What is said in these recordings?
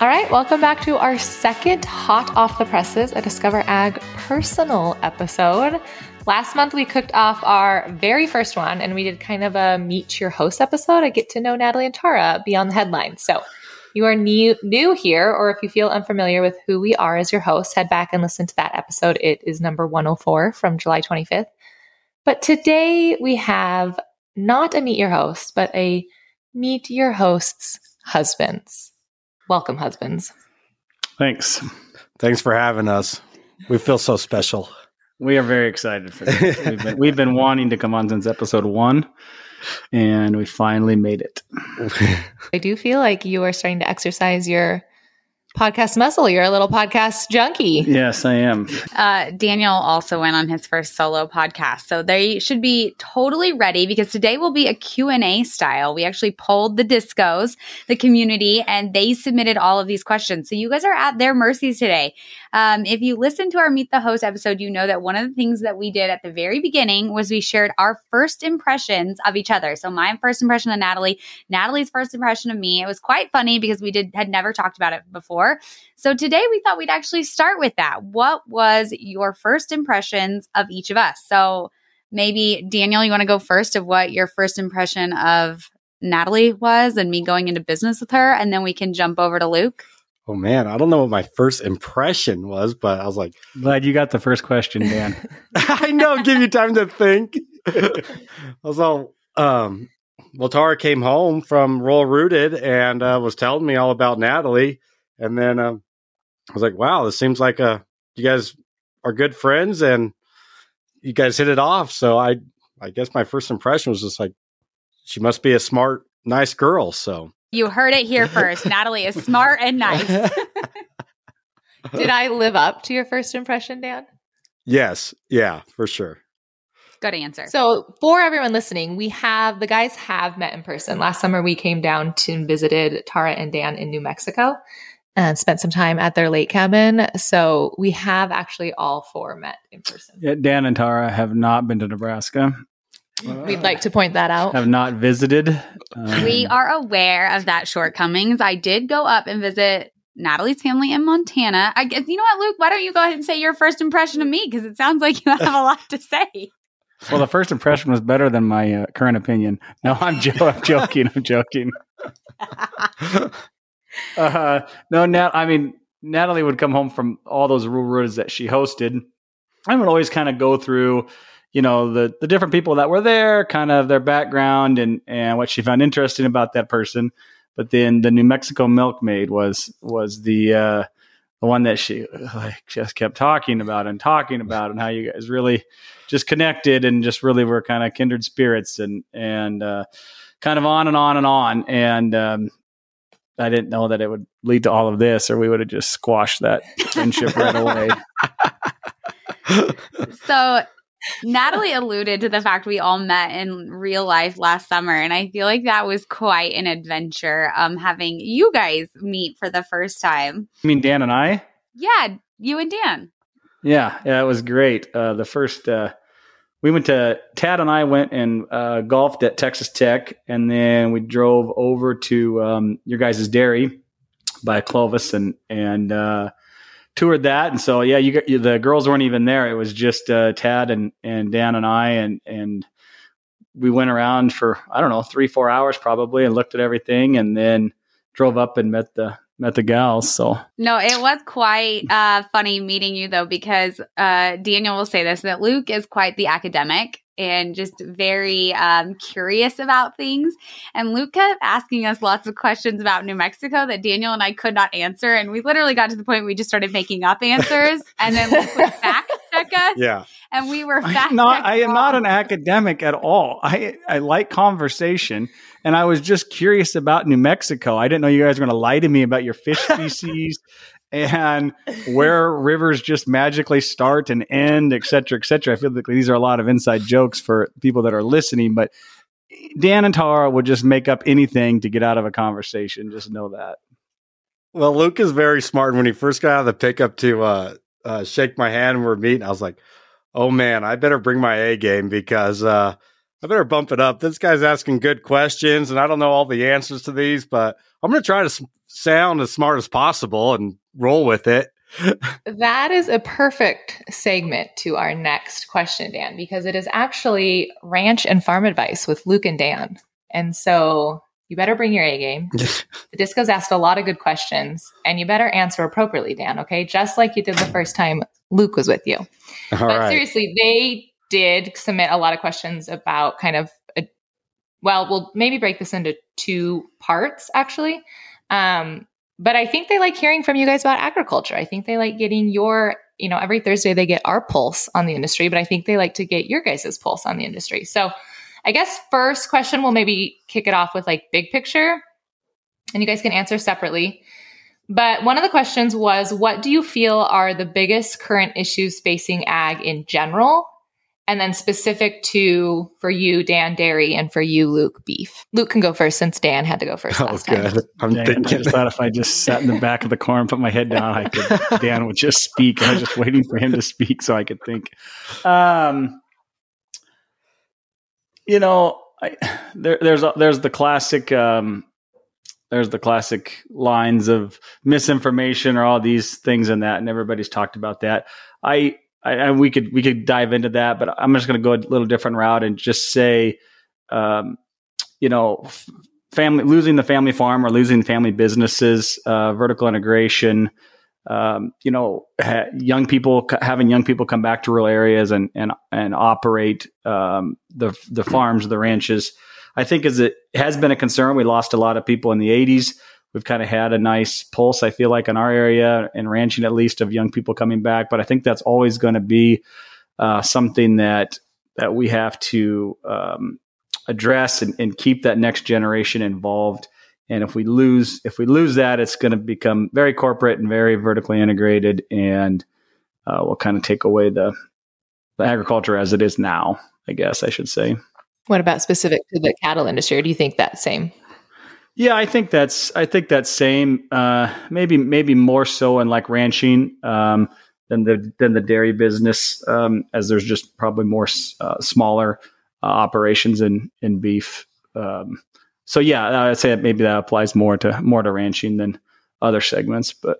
All right, welcome back to our second hot off the presses, a Discover Ag personal episode. Last month we cooked off our very first one and we did kind of a meet your host episode. I get to know Natalie and Tara beyond the headlines. So you are new new here, or if you feel unfamiliar with who we are as your hosts, head back and listen to that episode. It is number 104 from July 25th. But today we have not a meet your host, but a meet your host's husbands. Welcome, husbands. Thanks. Thanks for having us. We feel so special. We are very excited for this. we've, been, we've been wanting to come on since episode one, and we finally made it. I do feel like you are starting to exercise your podcast muscle. You're a little podcast junkie. Yes, I am. Uh, Daniel also went on his first solo podcast, so they should be totally ready because today will be a Q&A style. We actually polled the discos, the community, and they submitted all of these questions. So you guys are at their mercies today. Um, if you listen to our Meet the Host episode, you know that one of the things that we did at the very beginning was we shared our first impressions of each other. So my first impression of Natalie, Natalie's first impression of me. It was quite funny because we did had never talked about it before. So today we thought we'd actually start with that. What was your first impressions of each of us? So maybe Daniel, you want to go first of what your first impression of Natalie was and me going into business with her, and then we can jump over to Luke. Oh man, I don't know what my first impression was, but I was like, Glad you got the first question, Dan. I know, give you time to think. I was all, um, well, Tara came home from Rural Rooted and uh, was telling me all about Natalie, and then um, I was like, wow, this seems like uh, you guys are good friends and you guys hit it off. So I, I guess my first impression was just like, she must be a smart, nice girl. So You heard it here first. Natalie is smart and nice. Did I live up to your first impression, Dan? yes, yeah, for sure. Good answer. So, for everyone listening, we have the guys have met in person. Last summer, we came down to and visited Tara and Dan in New Mexico and spent some time at their lake cabin. So, we have actually all four met in person. Yeah, Dan and Tara have not been to Nebraska. We'd like to point that out. Have not visited. Um, we are aware of that shortcomings. I did go up and visit Natalie's family in Montana. I guess you know what, Luke. Why don't you go ahead and say your first impression of me? Because it sounds like you have a lot to say. Well, the first impression was better than my uh, current opinion. No, I'm, jo- I'm joking. I'm joking. uh, no, Nat. I mean, Natalie would come home from all those rural roads that she hosted. I would always kind of go through, you know, the the different people that were there, kind of their background and and what she found interesting about that person. But then the New Mexico milkmaid was was the uh, the one that she like just kept talking about and talking about and how you guys really just connected and just really were kind of kindred spirits and and uh, kind of on and on and on and um, I didn't know that it would lead to all of this or we would have just squashed that friendship right away. So Natalie alluded to the fact we all met in real life last summer, and I feel like that was quite an adventure. Um, having you guys meet for the first time. I mean, Dan and I. Yeah, you and Dan. Yeah, yeah, it was great. Uh, the first, uh, we went to Tad and I went and uh, golfed at Texas Tech, and then we drove over to um, your guys' dairy by Clovis and and uh, toured that. And so, yeah, you, got, you the girls weren't even there. It was just uh, Tad and and Dan and I, and and we went around for I don't know three four hours probably, and looked at everything, and then drove up and met the met the gals. So No, it was quite uh, funny meeting you though, because uh, Daniel will say this that Luke is quite the academic and just very um, curious about things. And Luke kept asking us lots of questions about New Mexico that Daniel and I could not answer. And we literally got to the point we just started making up answers. and then Luke check us. Yeah. And we were I fact am not. I am not an academic at all. I I like conversation, and I was just curious about New Mexico. I didn't know you guys were going to lie to me about your fish species and where rivers just magically start and end, et cetera, et cetera. I feel like these are a lot of inside jokes for people that are listening, but Dan and Tara would just make up anything to get out of a conversation. Just know that. Well, Luke is very smart. When he first got out of the pickup to uh, uh, shake my hand and we're meeting, I was like, "Oh man, I better bring my A game because uh, I better bump it up. This guy's asking good questions, and I don't know all the answers to these, but I'm going to try to s- sound as smart as possible and roll with it. That is a perfect segment to our next question, Dan, because it is actually ranch and farm advice with Luke and Dan. And so you better bring your A game. The Disco's asked a lot of good questions, and you better answer appropriately, Dan, okay? Just like you did the first time Luke was with you. All but right. seriously, they did submit a lot of questions about kind of, a, well, we'll maybe break this into two parts, actually. Um, but I think they like hearing from you guys about agriculture. I think they like getting your, you know, every Thursday they get our pulse on the industry, but I think they like to get your guys' pulse on the industry. So I guess first question, we'll maybe kick it off with like big picture, and you guys can answer separately. But one of the questions was what do you feel are the biggest current issues facing ag in general? And then specific to for you, Dan, dairy, and for you, Luke, beef. Luke can go first since Dan had to go first Oh, last time. good. I'm Dang it, I thinking. just thought if I just sat in the back of the car and put my head down, I could. Dan would just speak. I was just waiting for him to speak so I could think. Um, you know, I, there, there's there's the classic um, there's the classic lines of misinformation or all these things and that, and everybody's talked about that. I, I and we could we could dive into that, but I'm just going to go a little different route and just say, um, you know, family losing the family farm or losing family businesses, uh, vertical integration. Um, you know, ha- young people having young people come back to rural areas and and and operate um, the the farms, the ranches. I think as it has been a concern. We lost a lot of people in the '80s. We've kind of had a nice pulse, I feel like, in our area and ranching, at least, of young people coming back. But I think that's always going to be uh, something that that we have to um, address and, and keep that next generation involved. And if we lose if we lose that, it's going to become very corporate and very vertically integrated, and uh, will kind of take away the the agriculture as it is now. I guess I should say. What about specific to the cattle industry? Do you think that same? Yeah, I think that's I think that's same. Uh, maybe maybe more so in like ranching um, than the than the dairy business, um, as there's just probably more uh, smaller uh, operations in in beef. Um, so yeah, I'd say maybe that applies more to more to ranching than other segments. But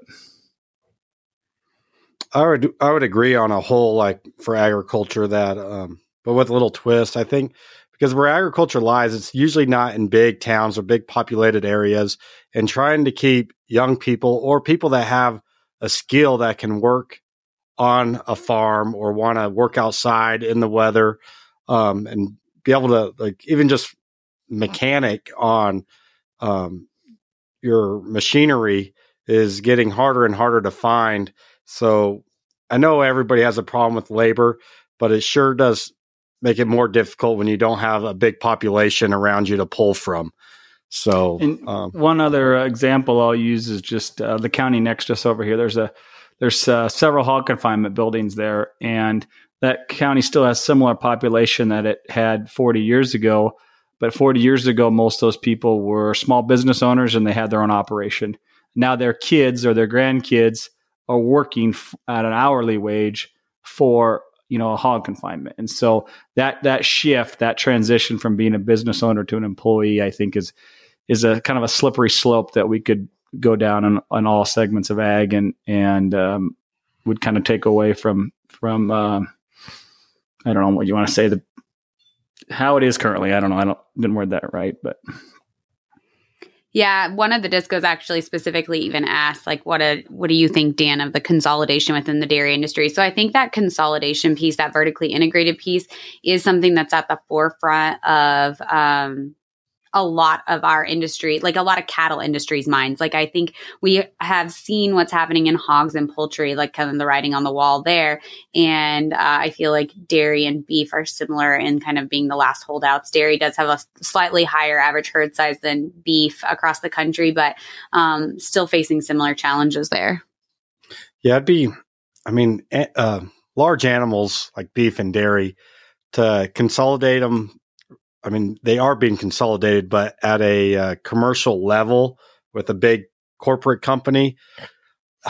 I would I would agree on a whole like for agriculture that um but with a little twist I think because where agriculture lies it's usually not in big towns or big populated areas and trying to keep young people or people that have a skill that can work on a farm or want to work outside in the weather um and be able to like even just mechanic on um your machinery is getting harder and harder to find so I know everybody has a problem with labor, but it sure does make it more difficult when you don't have a big population around you to pull from. So, um, one other example I'll use is just uh, the county next to us over here. There's a there's uh, several hog confinement buildings there, and that county still has similar population that it had 40 years ago. But 40 years ago, most of those people were small business owners and they had their own operation. Now their kids or their grandkids are working at an hourly wage for you know a hog confinement, and so that that shift, that transition from being a business owner to an employee, I think is is a kind of a slippery slope that we could go down on, on all segments of ag and and um, would kind of take away from from um, I don't know what you want to say the how it is currently. I don't know. I don't didn't word that right, but Yeah, one of the discos actually specifically even asked, like, what a what do you think, Dan, of the consolidation within the dairy industry? So I think that consolidation piece, that vertically integrated piece, is something that's at the forefront of um, a lot of our industry, like a lot of cattle industries' minds. Like I think we have seen what's happening in hogs and poultry, like kind of the writing on the wall there. And uh, I feel like dairy and beef are similar in kind of being the last holdouts. Dairy does have a slightly higher average herd size than beef across the country, but um, still facing similar challenges there. yeah, it'd be, I mean, uh, large animals like beef and dairy to consolidate them. I mean, they are being consolidated, but at a uh, commercial level with a big corporate company,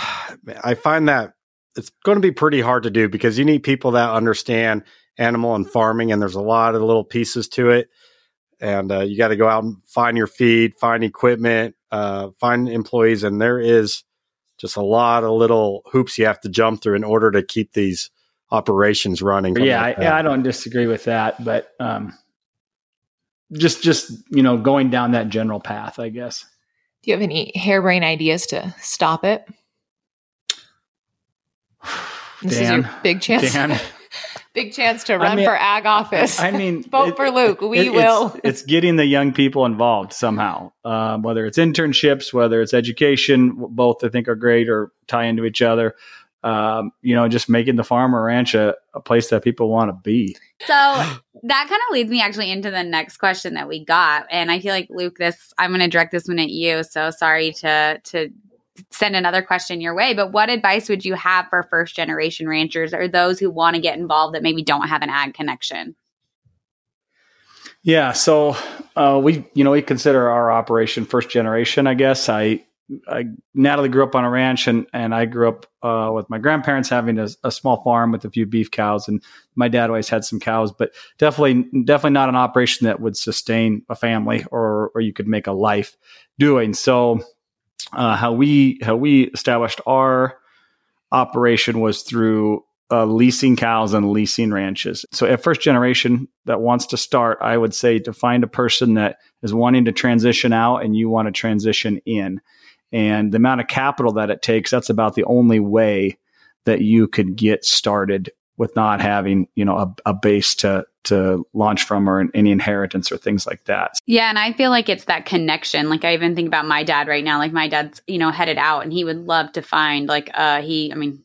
I find that it's going to be pretty hard to do because you need people that understand animal and farming, and there's a lot of little pieces to it. And uh, you got to go out and find your feed, find equipment, uh, find employees, and there is just a lot of little hoops you have to jump through in order to keep these operations running. Yeah, like I, I, don't disagree with that, but um, just just you know going down that general path, I guess. Do you have any harebrained ideas to stop it? This Dan, is your big chance. Big chance to run I mean, for ag office. I mean, vote it, for Luke. We it, will. It's, it's, getting the young people involved somehow, um, whether it's internships, whether it's education. Both I think are great or tie into each other. Um, you know, just making the farm or ranch a, a place that people want to be. So that kind of leads me actually into the next question that we got, and I feel like Luke, this I'm going to direct this one at you. So sorry to to send another question your way, but what advice would you have for first generation ranchers or those who want to get involved that maybe don't have an ag connection? Yeah, so uh, we, you know, we consider our operation first generation. I guess I, I Natalie grew up on a ranch, and and I grew up uh, with my grandparents having a, a, small farm with a few beef cows, and my dad always had some cows, but definitely definitely not an operation that would sustain a family or or you could make a life doing. So uh, how we how we established our operation was through uh, leasing cows and leasing ranches. So at first generation that wants to start, I would say to find a person that is wanting to transition out and you want to transition in. And the amount of capital that it takes, that's about the only way that you could get started with not having, you know, a, a base to to launch from or any inheritance or things like that. Yeah, and I feel like it's that connection. Like I even think about my dad right now. Like my dad's, you know, headed out and he would love to find like uh he I mean,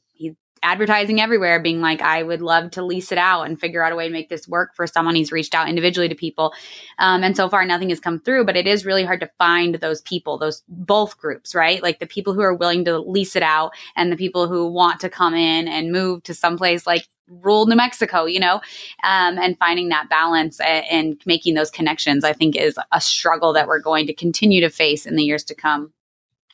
advertising everywhere being like I would love to lease it out and figure out a way to make this work for someone he's reached out individually to people. Um and so far nothing has come through, but it is really hard to find those people, those both groups, right? Like the people who are willing to lease it out and the people who want to come in and move to someplace like rural New Mexico, you know, um, and finding that balance and, and making those connections, I think, is a struggle that we're going to continue to face in the years to come.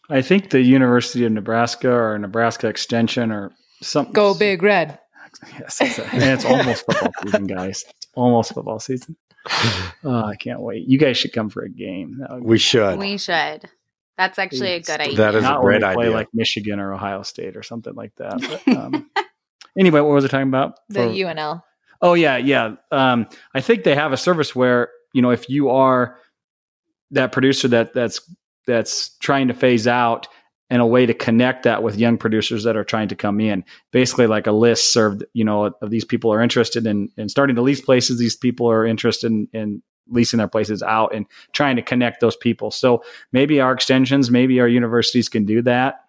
I think the University of Nebraska or Nebraska Extension or something. Go big red. Yes, it's, a, it's almost football season, guys. It's almost football season. Oh, I can't wait. You guys should come for a game. We should. We should. That's actually a good idea. That is Not a great idea. Play like Michigan or Ohio State or something like that. But, um, Anyway, what was I talking about? The For, UNL. Oh yeah, yeah. Um, I think they have a service where you know if you are that producer that that's that's trying to phase out and a way to connect that with young producers that are trying to come in. Basically, like a listserv, you know, of these people are interested in, in starting to lease places. These people are interested in, in leasing their places out and trying to connect those people. So maybe our extensions, maybe our universities can do that.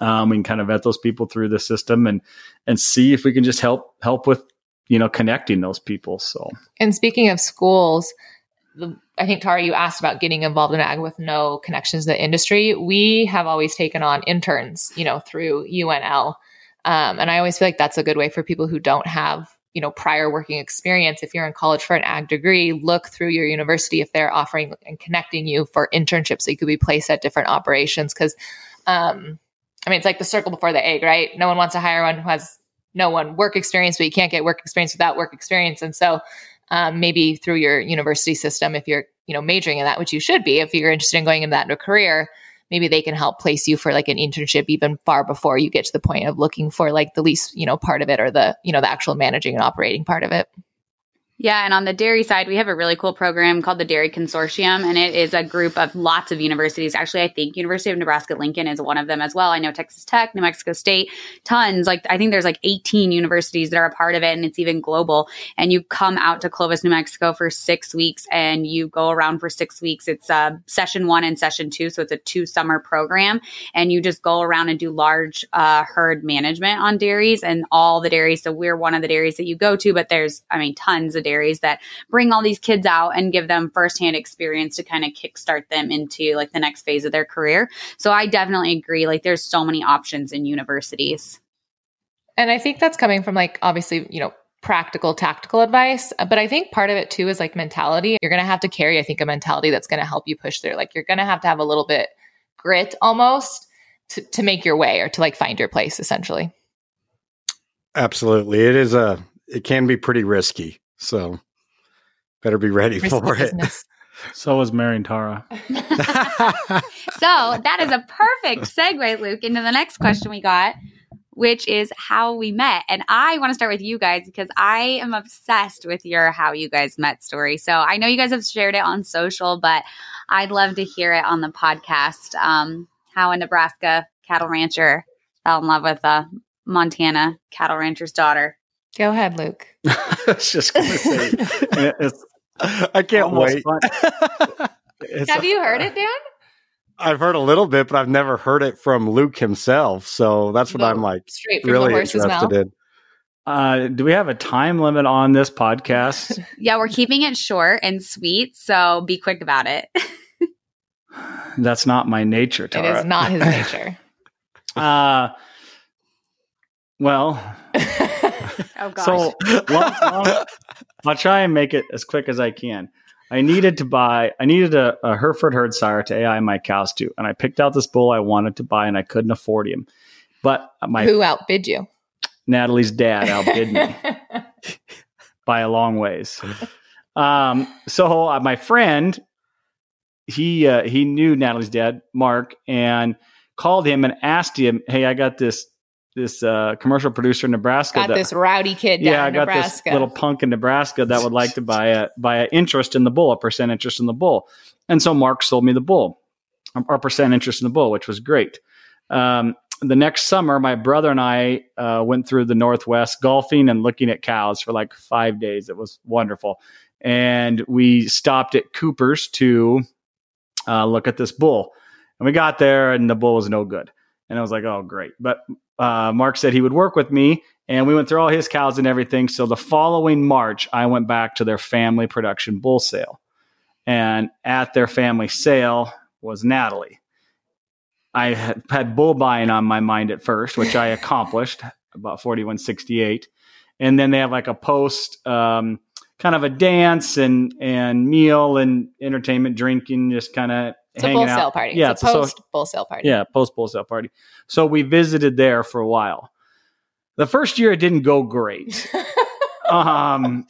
Um, we can kind of vet those people through the system and and see if we can just help help with you know connecting those people. So, and speaking of schools, I think Tara, you asked about getting involved in ag with no connections to the industry. We have always taken on interns, you know, through UNL, um, and I always feel like that's a good way for people who don't have you know prior working experience if you're in college for an ag degree look through your university if they're offering and connecting you for internships you could be placed at different operations because um, I mean, it's like the circle before the egg, right? No one wants to hire one who has no one work experience, but you can't get work experience without work experience. And so um, maybe through your university system, if you're, you know, majoring in that, which you should be, if you're interested in going in that into a career, maybe they can help place you for like an internship even far before you get to the point of looking for like the least, you know, part of it or the, you know, the actual managing and operating part of it. Yeah, and on the dairy side, we have a really cool program called the Dairy Consortium, and it is a group of lots of universities. Actually, I think University of Nebraska Lincoln is one of them as well. I know Texas Tech, New Mexico State, tons. Like I think there's like 18 universities that are a part of it, and it's even global. And you come out to Clovis, New Mexico for six weeks, and you go around for six weeks. It's uh, session one and session two, so it's a two summer program, and you just go around and do large uh, herd management on dairies and all the dairies. So we're one of the dairies that you go to, but there's I mean tons of dairies that bring all these kids out and give them firsthand experience to kind of kickstart them into like the next phase of their career. So I definitely agree. Like there's so many options in universities. And I think that's coming from like obviously, you know, practical tactical advice but i think part of it too is like mentality you're going to have to carry i think a mentality that's going to help you push through like you're going to have to have a little bit grit almost to, to make your way or to like find your place essentially absolutely it is a it can be pretty risky. So better be ready Risky for it. So was Mary and Tara. so that is a perfect segue, Luke, into the next question we got, which is how we met. And I want to start with you guys because I am obsessed with your how you guys met story. So I know you guys have shared it on social, but I'd love to hear it on the podcast. Um, how a Nebraska cattle rancher fell in love with a Montana cattle rancher's daughter. Go ahead, Luke. I was just going to say, it's I can't wait. It's- Have you heard it, Dan? I've heard a little bit, but I've never heard it from Luke himself. So that's what The- I'm like Straight from really the horse's interested mouth. in. Uh, do we have a time limit on this podcast? Yeah, we're keeping it short and sweet, so be quick about it. That's not my nature, It Tara. is not his nature. Uh, well, oh so long, long- I'll try and make it as quick as I can. I needed to buy, I needed a, a Hereford herd sire to AI my cows to, and I picked out this bull I wanted to buy, and I couldn't afford him. But my Who outbid you? Natalie's dad outbid me by a long ways. Um, so uh, my friend, he uh, he knew Natalie's dad, Mark, and called him and asked him, "Hey, I got this this uh, commercial producer in Nebraska. Got that- this rowdy kid down yeah, I got Nebraska. this little punk in Nebraska that would like to buy a buy an interest in the bull, a percent interest in the bull. And so Mark sold me the bull, our percent interest in the bull, which was great. Um, the next summer, my brother and I uh, went through the Northwest golfing and looking at cows for like five days. It was wonderful. And we stopped at Cooper's to uh, look at this bull. And we got there, and the bull was no good. And I was like, oh, great. But uh, Mark said he would work with me, and we went through all his cows and everything. So the following March, I went back to their family production bull sale. And at their family sale was Natalie. I had, bull buying on my mind at first, which I accomplished about 4168. And then they have like a post, um, kind of a dance and, and meal and entertainment, drinking, just kind of it's a bull sale party. Yeah, it's a so- post bull sale party. Yeah, post bull sale party. So we visited there for a while. The first year it didn't go great. um,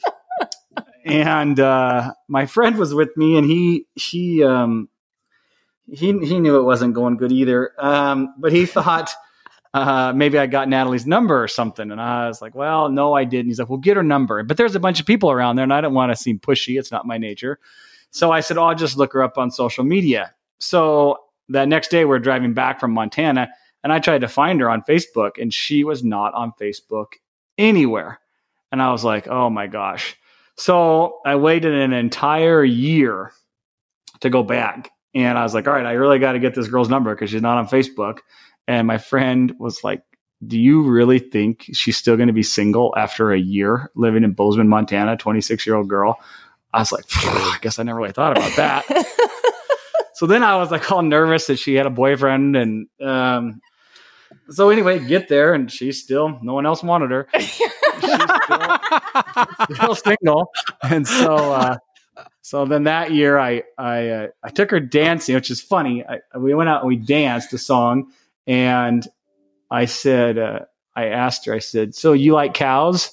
and uh, my friend was with me, and he he um, he he knew it wasn't going good either. Um, but he thought uh, maybe I got Natalie's number or something, and I was like, "Well, no, I didn't." He's like, "Well, get her number." But there's a bunch of people around there, and I didn't want to seem pushy. It's not my nature. So I said, "Oh, I'll just look her up on social media." So that next day, we're driving back from Montana, and I tried to find her on Facebook, and she was not on Facebook anywhere. And I was like, oh my gosh. So I waited an entire year to go back. And I was like, all right, I really got to get this girl's number because she's not on Facebook. And my friend was like, do you really think she's still going to be single after a year living in Bozeman, Montana, 26 year old girl? I was like, I guess I never really thought about that. so then I was like all nervous that she had a boyfriend. And um, so anyway, get there and she's still, no one else wanted her. She's still, still single. And so, uh, so then that year I, I, uh, I took her dancing, which is funny. I, we went out and we danced a song and I said, uh, I asked her, I said, so you like cows?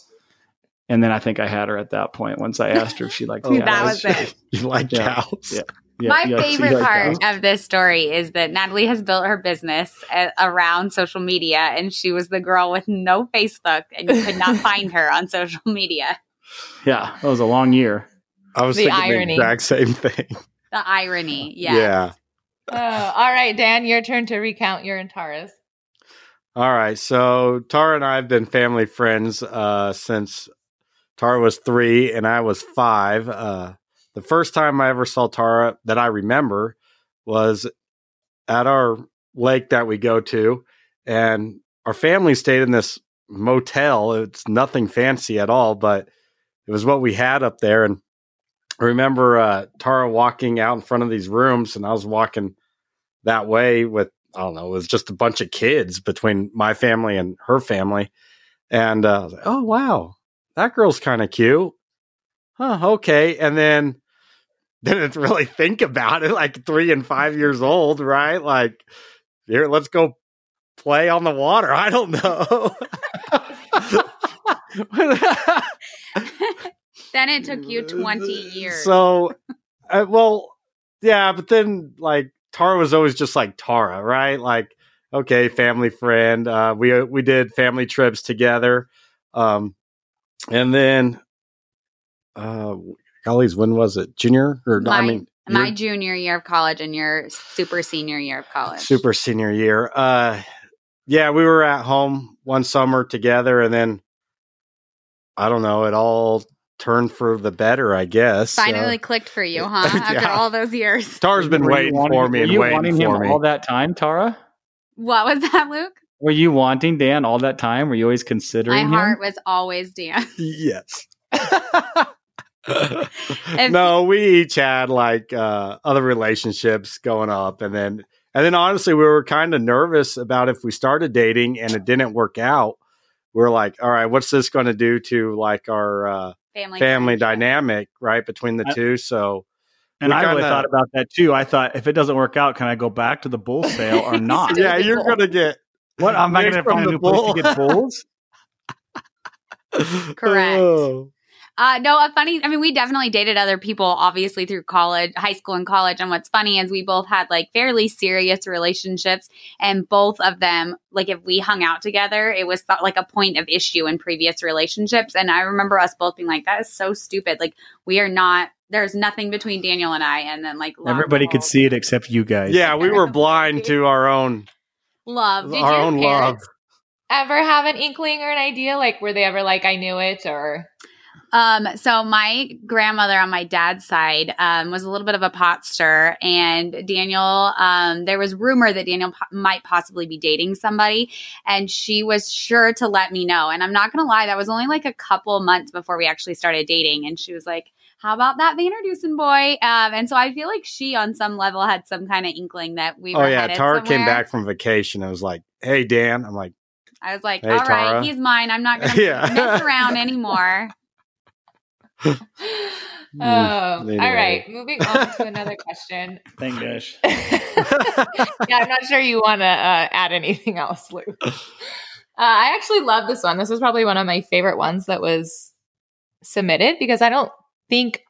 And then I think I had her at that point once I asked her if she liked Oh, That cows. was it. you like Yeah. cows? Yeah. Yeah, My yeah, favorite like part cows? of this story is that Natalie has built her business a- around social media, and she was the girl with no Facebook, and you could not find her on social media. Yeah, that was a long year. I was The thinking irony. the exact same thing. The irony, yeah. Yeah. Oh, all right, Dan, your turn to recount your and Tara's. All right. So Tara and I have been family friends uh, since Tara was three and I was five. Uh, the first time I ever saw Tara that I remember was at our lake that we go to, and our family stayed in this motel. It's nothing fancy at all, but it was what we had up there. And I remember uh, Tara walking out in front of these rooms, and I was walking that way with I don't know, it was just a bunch of kids between my family and her family. And uh, I was like, oh, wow, that girl's kind of cute. Huh, okay. And then didn't really think about it, like three and five years old, right? Like, here, let's go play on the water. I don't know. then it took you 20 years. So, uh, well, yeah, but then like Tara was always just like Tara, right? Like, okay, family friend. Uh, we we did family trips together, um, and then, uh, gollies, when was it? Junior or My- I mean, My your junior year of college and your super senior year of college. super senior year. Uh, yeah, we were at home one summer together, and then I don't know, it all turned for the better, I guess. Finally Uh, clicked for you, huh? After Yeah. all those years. Tara's been Were waiting wanting- for me and you waiting wanting for him me. all that time, Tara? What was that, Luke? Were you wanting Dan all that time? Were you always considering? My heart him? was always Dan. yes. no, we each had like uh, other relationships going up, and then and then honestly, we were kind of nervous about if we started dating and it didn't work out. We are like, all right, what's this going to do to like our uh, Family, family friendship. dynamic, right, between the I- two? So And I really kinda- thought about that too. I thought if it doesn't work out, can I go back to the bull sale or not? Still yeah, you're bull. gonna get What am I Mixed going to from find a the new place bull. to get bulls? Correct. Oh. Uh, no, a funny. I mean, we definitely dated other people, obviously through college, high school, and college. And what's funny is we both had like fairly serious relationships, and both of them, like if we hung out together, it was thought like a point of issue in previous relationships. And I remember us both being like, "That is so stupid. Like we are not. There's nothing between Daniel and I." And then like Everybody could see it except you guys. Yeah, we were blind to our own love. Did our your own parents- love. Ever have an inkling or an idea? Like, were they ever like, I knew it? Or Um, so my grandmother on my dad's side um, was a little bit of a pot stir, and Daniel. Um, there was rumor that Daniel po- might possibly be dating somebody, and she was sure to let me know. And I'm not gonna lie, that was only like a couple months before we actually started dating, and she was like. How about that Vander Dussen boy? Um, and so I feel like she, on some level, had some kind of inkling that we were. Oh yeah, Tara came back from vacation. I was like, "Hey Dan," I'm like, I was like, Hey, "All right, Tara." he's mine. I'm not gonna Yeah. mess around anymore." oh, anyway. all right. Moving on to another question. Thank gosh. yeah, I'm not sure you want to uh, add anything else, Luke. Uh, I actually love this one. This is probably one of my favorite ones that was submitted because I don't think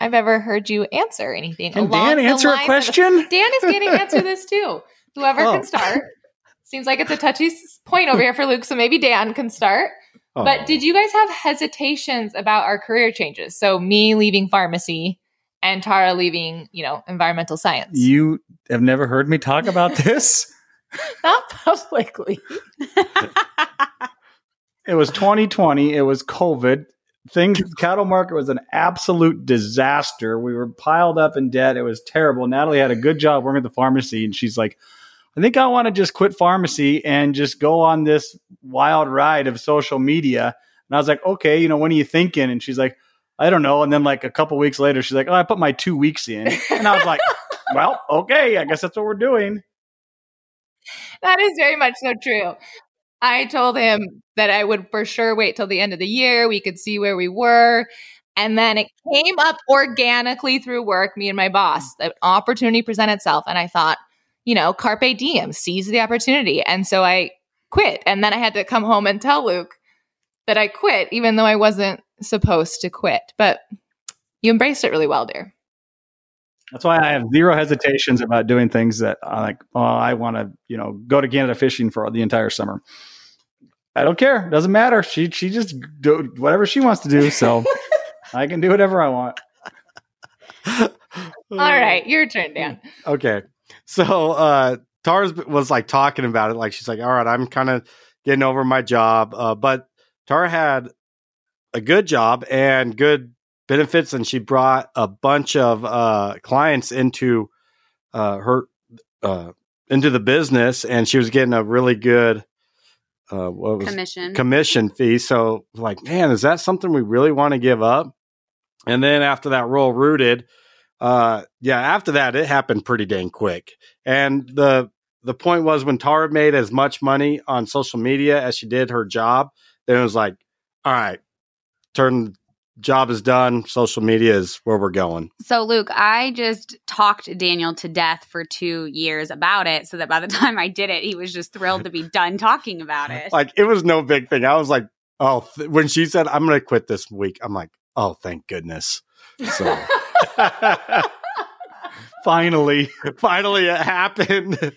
I've ever heard you answer anything. Can Dan answer a question? Dan is getting to answer this too. Whoever Oh. can start. Seems like it's a touchy point over here for Luke, so maybe Dan can start. Oh. But did you guys have hesitations about our career changes? So me leaving pharmacy and Tara leaving, you know, environmental science. You have never heard me talk about this? Not publicly. It was 2020. It was COVID. Things, cattle market was an absolute disaster. We were piled up in debt. It was terrible. Natalie had a good job working at the pharmacy, and she's like, I think I want to just quit pharmacy and just go on this wild ride of social media. And I was like, okay, you know, when are you thinking? And she's like, I don't know. And then like a couple weeks later, she's like, oh, I put my two weeks in. And I was like, well, okay, I guess that's what we're doing. That is very much so true. I told him that I would for sure wait till the end of the year. We could see where we were. And then it came up organically through work, me and my boss. The opportunity presented itself. And I thought, you know, carpe diem, seize the opportunity. And so I quit. And then I had to come home and tell Luke that I quit, even though I wasn't supposed to quit. But you embraced it really well, dear. That's why I have zero hesitations about doing things that I like. Oh, I want to, you know, go to Canada fishing for the entire summer. I don't care. Doesn't matter. She she just do whatever she wants to do. So I can do whatever I want. All right, your turn, Dan. Okay. So uh Tars was like talking about it, like she's like, All right, I'm kind of getting over my job. Uh, but Tara had a good job and good benefits, and she brought a bunch of uh clients into uh her uh into the business and she was getting a really good uh what was Commission. commission fee. So like, man, is that something we really want to give up? And then after that Rural Rooted, uh yeah, after that it happened pretty dang quick. And the the point was when Tara made as much money on social media as she did her job, then it was like, all right, turn job is done, social media is where we're going. So, Luke, I just talked Daniel to death for two years about it so that by the time I did it, he was just thrilled to be done talking about it. Like it was no big thing. I was like Oh, th- when she said I'm going to quit this week, I'm like, oh, thank goodness. So Finally. finally, it happened.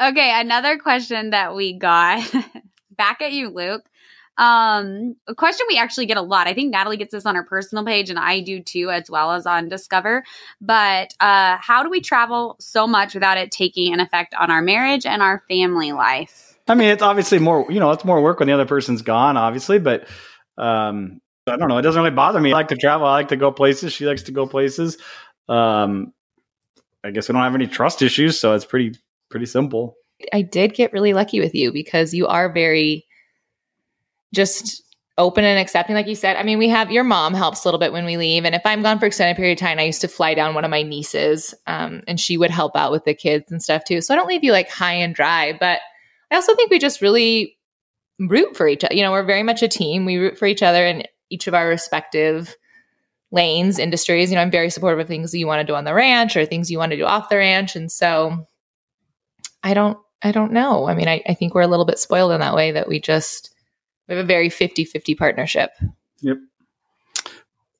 Okay, another question that we got back at you, Luke. Um, a question we actually get a lot. I think Natalie gets this on her personal page, and I do too, as well as on Discover. But uh, how do we travel so much without it taking an effect on our marriage and our family life? I mean, it's obviously more, you know, it's more work when the other person's gone, obviously, but um, I don't know. It doesn't really bother me. I like to travel. I like to go places. She likes to go places. Um, I guess we don't have any trust issues, so it's pretty pretty simple. I did get really lucky with you because you are very just open and accepting, like you said. I mean, we have your mom helps a little bit when we leave, and if I'm gone for extended period of time, I used to fly down one of my nieces, um, and she would help out with the kids and stuff too. So I don't leave you like high and dry, but I also think we just really root for each other. You know, we're very much a team. We root for each other in each of our respective lanes, industries. You know, I'm very supportive of things that you want to do on the ranch or things you want to do off the ranch, and so I don't I don't know. I mean, I, I think we're a little bit spoiled in that way that we just we have a very 50-50 partnership. Yep.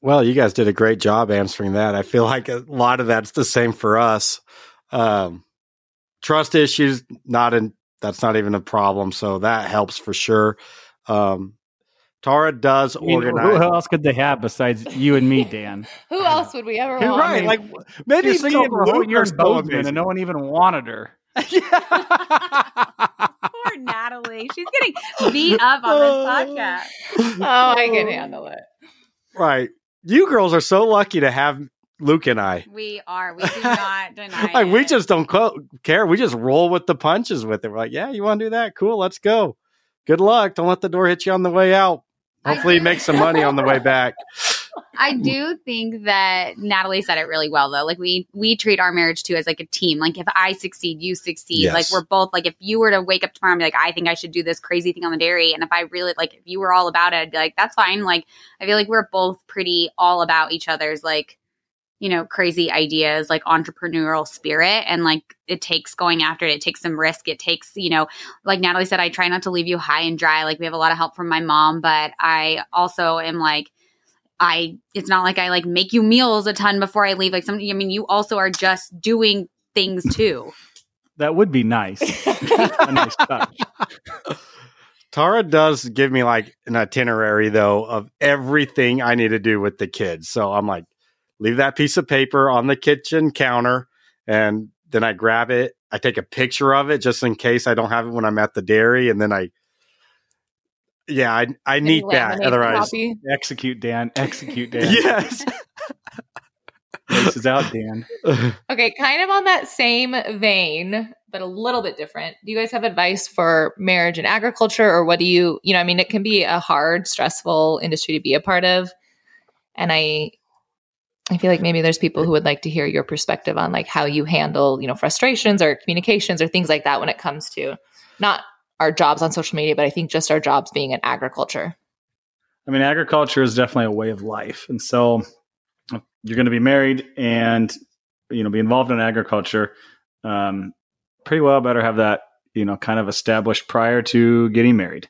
Well, you guys did a great job answering that. I feel like a lot of that's the same for us. Um, trust issues, not in that's not even a problem. So that helps for sure. Um, Tara does I mean, organize. who else could they have besides you and me, Dan? Who else would we ever You're want? right. like maybe You're it's singing for a whole year in Bozeman, Bozeman, and no one even wanted her. Poor Natalie. She's getting beat up on this podcast. Oh, I can handle it. right. You girls are so lucky to have Luke and I. We are. We do not deny Like we just don't co- care. We just roll with the punches with it. We're like, yeah, you want to do that? Cool, let's go. Good luck. Don't let the door hit you on the way out. Hopefully, you make some money on the way back. I do think that Natalie said it really well though. Like we we treat our marriage too as like a team. Like if I succeed, you succeed. Yes. Like we're both like if you were to wake up tomorrow and be like, I think I should do this crazy thing on the dairy, and if I really like if you were all about it, I'd be like that's fine. Like I feel like we're both pretty all about each other's like you know crazy ideas like entrepreneurial spirit and like it takes going after it it takes some risk it takes you know like natalie said i try not to leave you high and dry like we have a lot of help from my mom but i also am like I it's not like I like make you meals a ton before I leave. Like something, I mean you also are just doing things too. That would be nice. a nice touch. Tara does give me like an itinerary though of everything I need to do with the kids. So I'm like, leave that piece of paper on the kitchen counter and then I grab it. I take a picture of it just in case I don't have it when I'm at the dairy. And then I, yeah, I, I need that. Otherwise, copy. Execute, Dan. Execute, Dan. yes. This is out, Dan. Okay, kind of on that same vein, but a little bit different. Do you guys have advice for marriage and agriculture, or what do you, you know, I mean, it can be a hard, stressful industry to be a part of, and I, I feel like maybe there's people who would like to hear your perspective on like how you handle, you know, frustrations or communications or things like that when it comes to not our jobs on social media, but I think just our jobs being in agriculture. I mean, agriculture is definitely a way of life, and so you're going to be married and you know be involved in agriculture. Um, pretty well better have that you know kind of established prior to getting married.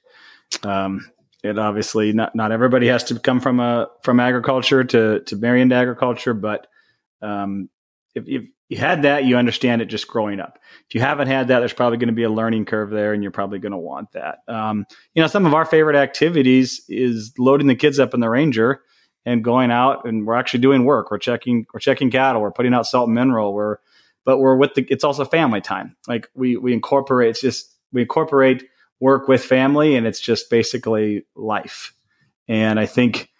Um, it obviously not not everybody has to come from a from agriculture to to marry into agriculture, but um, if, if you had that, you understand it just growing up. If you haven't had that, there's probably going to be a learning curve there, and you're probably going to want that. Um, you know, some of our favorite activities is loading the kids up in the Ranger and going out, and we're actually doing work. We're checking, we're checking cattle. We're putting out salt and mineral. We're, but we're with the. It's also family time. Like we we incorporate. It's just we incorporate work with family, and it's just basically life. And I think,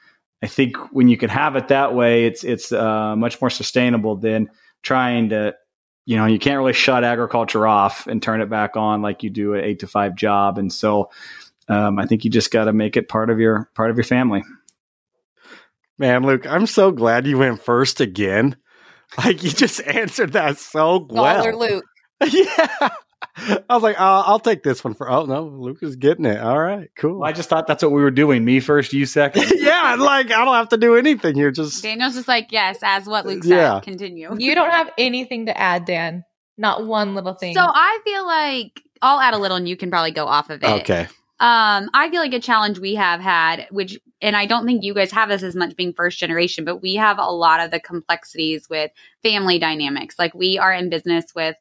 I think when you can have it that way, it's it's uh, much more sustainable than trying to you know you can't really shut agriculture off and turn it back on like you do an eight to five job and so um, i think you just got to make it part of your part of your family Man, Luke, I'm so glad you went first again. Like you just answered that so Baller well. Luke. yeah. I was like, uh, I'll take this one for. Oh no, Luke is getting it. All right, cool. well, i just thought that's what we were doing me first you second yeah, like I don't have to do anything here. Just Daniel's just like, yes, as what Luke said. Yeah. Continue. You don't have anything to add, Dan. Not one little thing. So I feel like I'll add a little and you can probably go off of it. okay. Um, I feel like a challenge we have had, which, and I don't think you guys have this as much being first generation, but we have a lot of the complexities with family dynamics. Like we are in business with,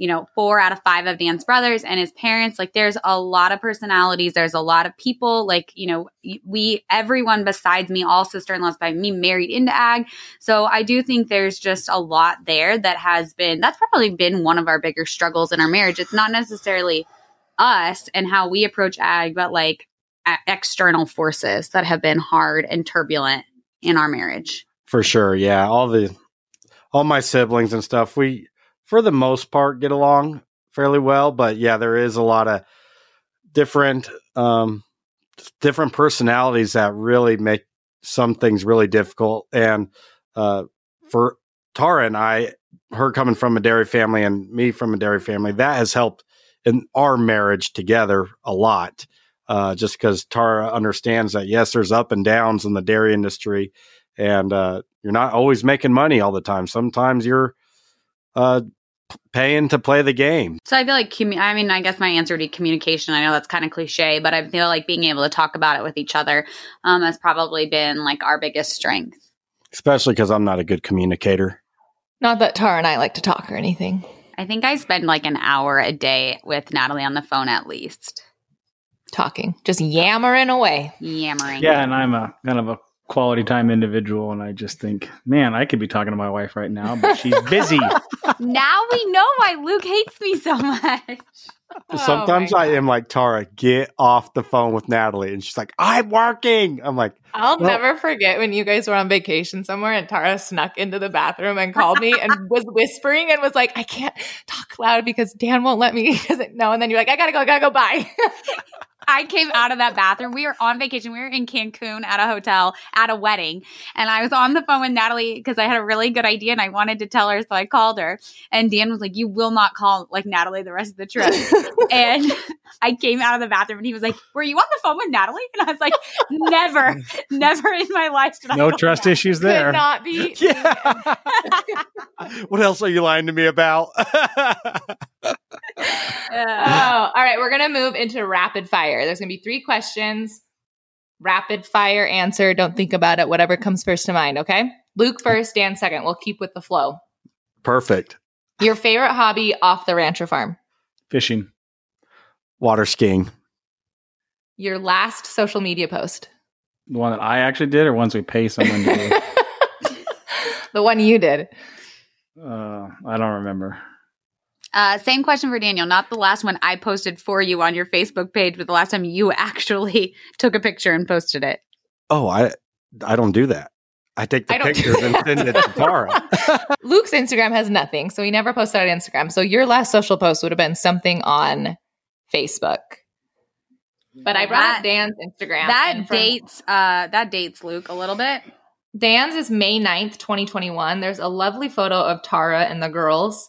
you know, four out of five of Dan's brothers and his parents. Like there's a lot of personalities. There's a lot of people. Like, you know, we, everyone besides me, all sister in laws by me married into ag. So I do think there's just a lot there that has been, that's probably been one of our bigger struggles in our marriage. It's not necessarily, us and how we approach ag, but like external forces that have been hard and turbulent in our marriage. For sure. Yeah. All the, all my siblings and stuff, we, for the most part, get along fairly well. But yeah, there is a lot of different, um, different personalities that really make some things really difficult. And, uh, for Tara and I, her coming from a dairy family and me from a dairy family, that has helped in our marriage together a lot. Uh, just because Tara understands that yes, there's up and downs in the dairy industry, and uh, you're not always making money all the time. Sometimes you're uh, paying to play the game. So I feel like, commu- I mean, I guess my answer would be communication. I know that's kind of cliche, but I feel like being able to talk about it with each other um, has probably been like our biggest strength. Especially because I'm not a good communicator. Not that Tara and I like to talk or anything. I think I spend like an hour a day with Natalie on the phone at least. Talking, just yammering away. Yammering. Yeah, and I'm a kind of a quality time individual, and I just think, man, I could be talking to my wife right now, but she's busy. now we know why Luke hates me so much. Sometimes Oh I am like, Tara, get off the phone with Natalie. And she's like, I'm working. I'm like, I'll Well- never forget when you guys were on vacation somewhere and Tara snuck into the bathroom and called me and was whispering and was like, I can't talk loud because Dan won't let me. He doesn't know. And then you're like, I gotta go, I gotta go, bye. I came out of that bathroom. We were on vacation. We were in Cancun at a hotel at a wedding. And I was on the phone with Natalie because I had a really good idea and I wanted to tell her. So I called her. And Dan was like, You will not call like Natalie the rest of the trip. and I came out of the bathroom and he was like, Were you on the phone with Natalie? And I was like, Never, never in my life did No call trust Natalie." issues Could there. not be. yeah. what else are you lying to me about? Oh, all right. We're going to move into rapid fire. There's going to be three questions. Rapid fire answer. Don't think about it. Whatever comes first to mind. Okay. Luke first, Dan second. We'll keep with the flow. Perfect. Your favorite hobby off the rancher farm. Fishing. Water skiing. Your last social media post. The one that I actually did, or ones we pay someone to do. the one you did. Uh, I don't remember. Uh, same question for Daniel, not the last one I posted for you on your Facebook page, but the last time you actually took a picture and posted it. Oh, I I don't do that. I take the I pictures and send it to Tara. Luke's Instagram has nothing, so he never posted on Instagram. So your last social post would have been something on Facebook. But I brought That- up Dan's Instagram. That and from- dates uh that dates Luke a little bit. Dan's is May 9th, 2021. There's a lovely photo of Tara and the girls.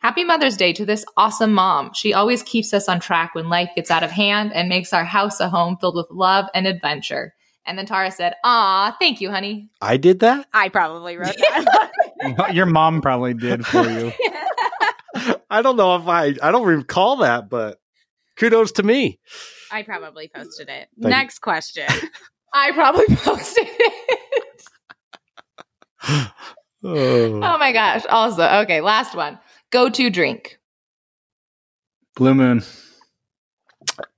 Happy Mother's Day to this awesome mom. She always keeps us on track when life gets out of hand and makes our house a home filled with love and adventure. And then Tara said, Aw, thank you, honey. I did that? I probably wrote that. Your mom probably did for you. I don't know if I I don't recall that, but kudos to me. I probably posted it. you. Next question. I probably posted it. Oh. oh my gosh. Also, okay, last one. Go to drink. Blue Moon.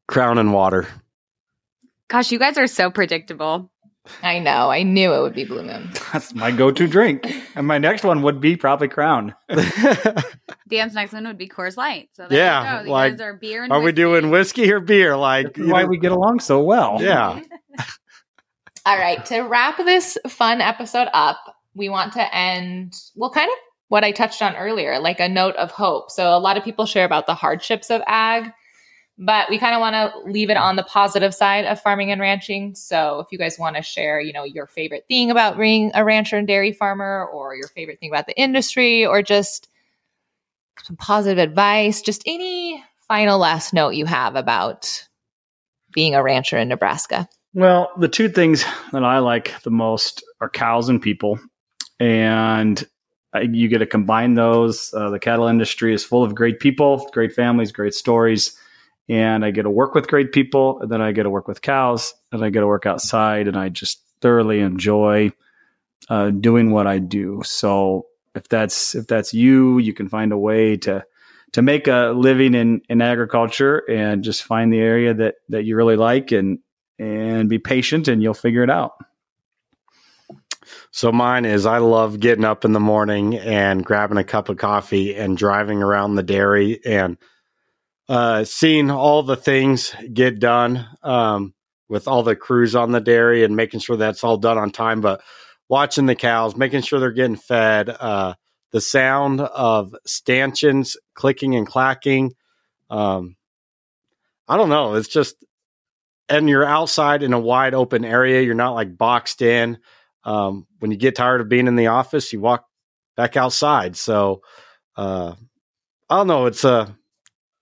Crown and water. Gosh, you guys are so predictable. I know. I knew it would be Blue Moon. That's my go-to drink, and my next one would be probably Crown. Dan's next one would be Coors Light. So there Yeah, you go. Like, are beer and Are we doing whiskey or beer? Like That's why know- we get along so well. Yeah. All right. To wrap this fun episode up, we want to end, We'll kind of what I touched on earlier, like a note of hope. So, a lot of people share about the hardships of ag, but we kind of want to leave it on the positive side of farming and ranching. So, if you guys want to share, you know, your favorite thing about being a rancher and dairy farmer, or your favorite thing about the industry, or just some positive advice, just any final last note you have about being a rancher in Nebraska. Well, the two things that I like the most are cows and people, and you get to combine those. Uh, the cattle industry is full of great people, great families, great stories, and I get to work with great people, and then I get to work with cows, and I get to work outside, and I just thoroughly enjoy uh, doing what I do. So if that's if that's you, you can find a way to to make a living in in agriculture and just find the area that that you really like and and be patient, and you'll figure it out. So mine is I love getting up in the morning and grabbing a cup of coffee and driving around the dairy and uh, seeing all the things get done um, with all the crews on the dairy and making sure that's all done on time. But watching the cows, making sure they're getting fed, uh, the sound of stanchions clicking and clacking. Um, I don't know. It's just, and you're outside in a wide open area. You're not like boxed in. Um, when you get tired of being in the office, you walk back outside. So, uh, I don't know. It's a,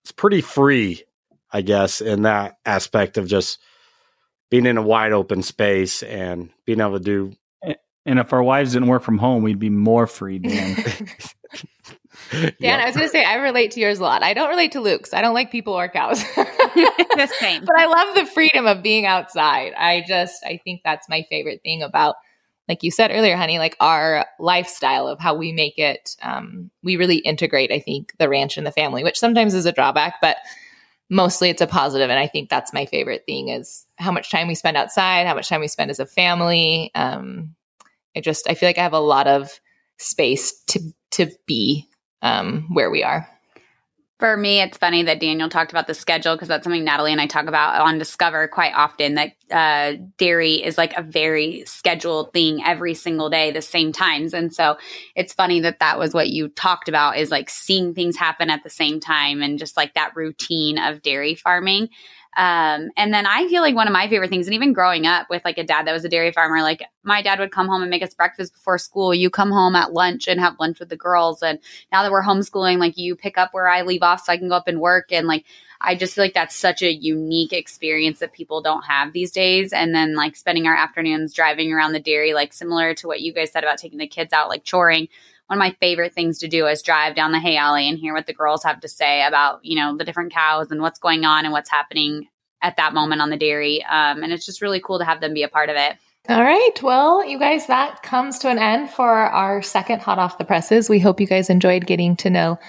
it's pretty free, I guess, in that aspect of just being in a wide open space and being able to do. And if our wives didn't work from home, we'd be more free, Dan. Dan, yeah. I was going to say I relate to yours a lot. I don't relate to Luke's. I don't like people or cows. the same. But I love the freedom of being outside. I just I think that's my favorite thing about like you said earlier, honey, like our lifestyle of how we make it. Um, we really integrate, I think, the ranch and the family, which sometimes is a drawback, but mostly it's a positive. And I think that's my favorite thing is how much time we spend outside, how much time we spend as a family. Um, I just I feel like I have a lot of space to to be um, where we are. For me, it's funny that Daniel talked about the schedule because that's something Natalie and I talk about on Discover quite often. That uh, dairy is like a very scheduled thing every single day, the same times. And so it's funny that that was what you talked about is like seeing things happen at the same time and just like that routine of dairy farming. Um, and then I feel like one of my favorite things, and even growing up with like a dad that was a dairy farmer, like my dad would come home and make us breakfast before school. You come home at lunch and have lunch with the girls. And now that we're homeschooling, like you pick up where I leave off so I can go up and work. And like, I just feel like that's such a unique experience that people don't have these days. And then like spending our afternoons driving around the dairy, like similar to what you guys said about taking the kids out, like choring one of my favorite things to do is drive down the hay alley and hear what the girls have to say about you know the different cows and what's going on and what's happening at that moment on the dairy um, and it's just really cool to have them be a part of it all right. Well, you guys, that comes to an end for our second Hot Off the Presses. We hope you guys enjoyed getting to know,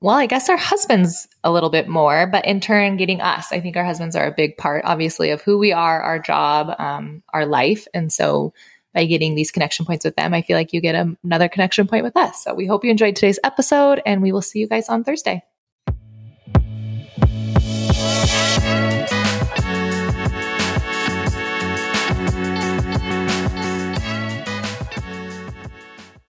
well, I guess our husbands a little bit more, but in turn, getting us. I think our husbands are a big part, obviously, of who we are, our job, um, our life. And so by getting these connection points with them, I feel like you get a, another connection point with us. So we hope you enjoyed today's episode and we will see you guys on Thursday.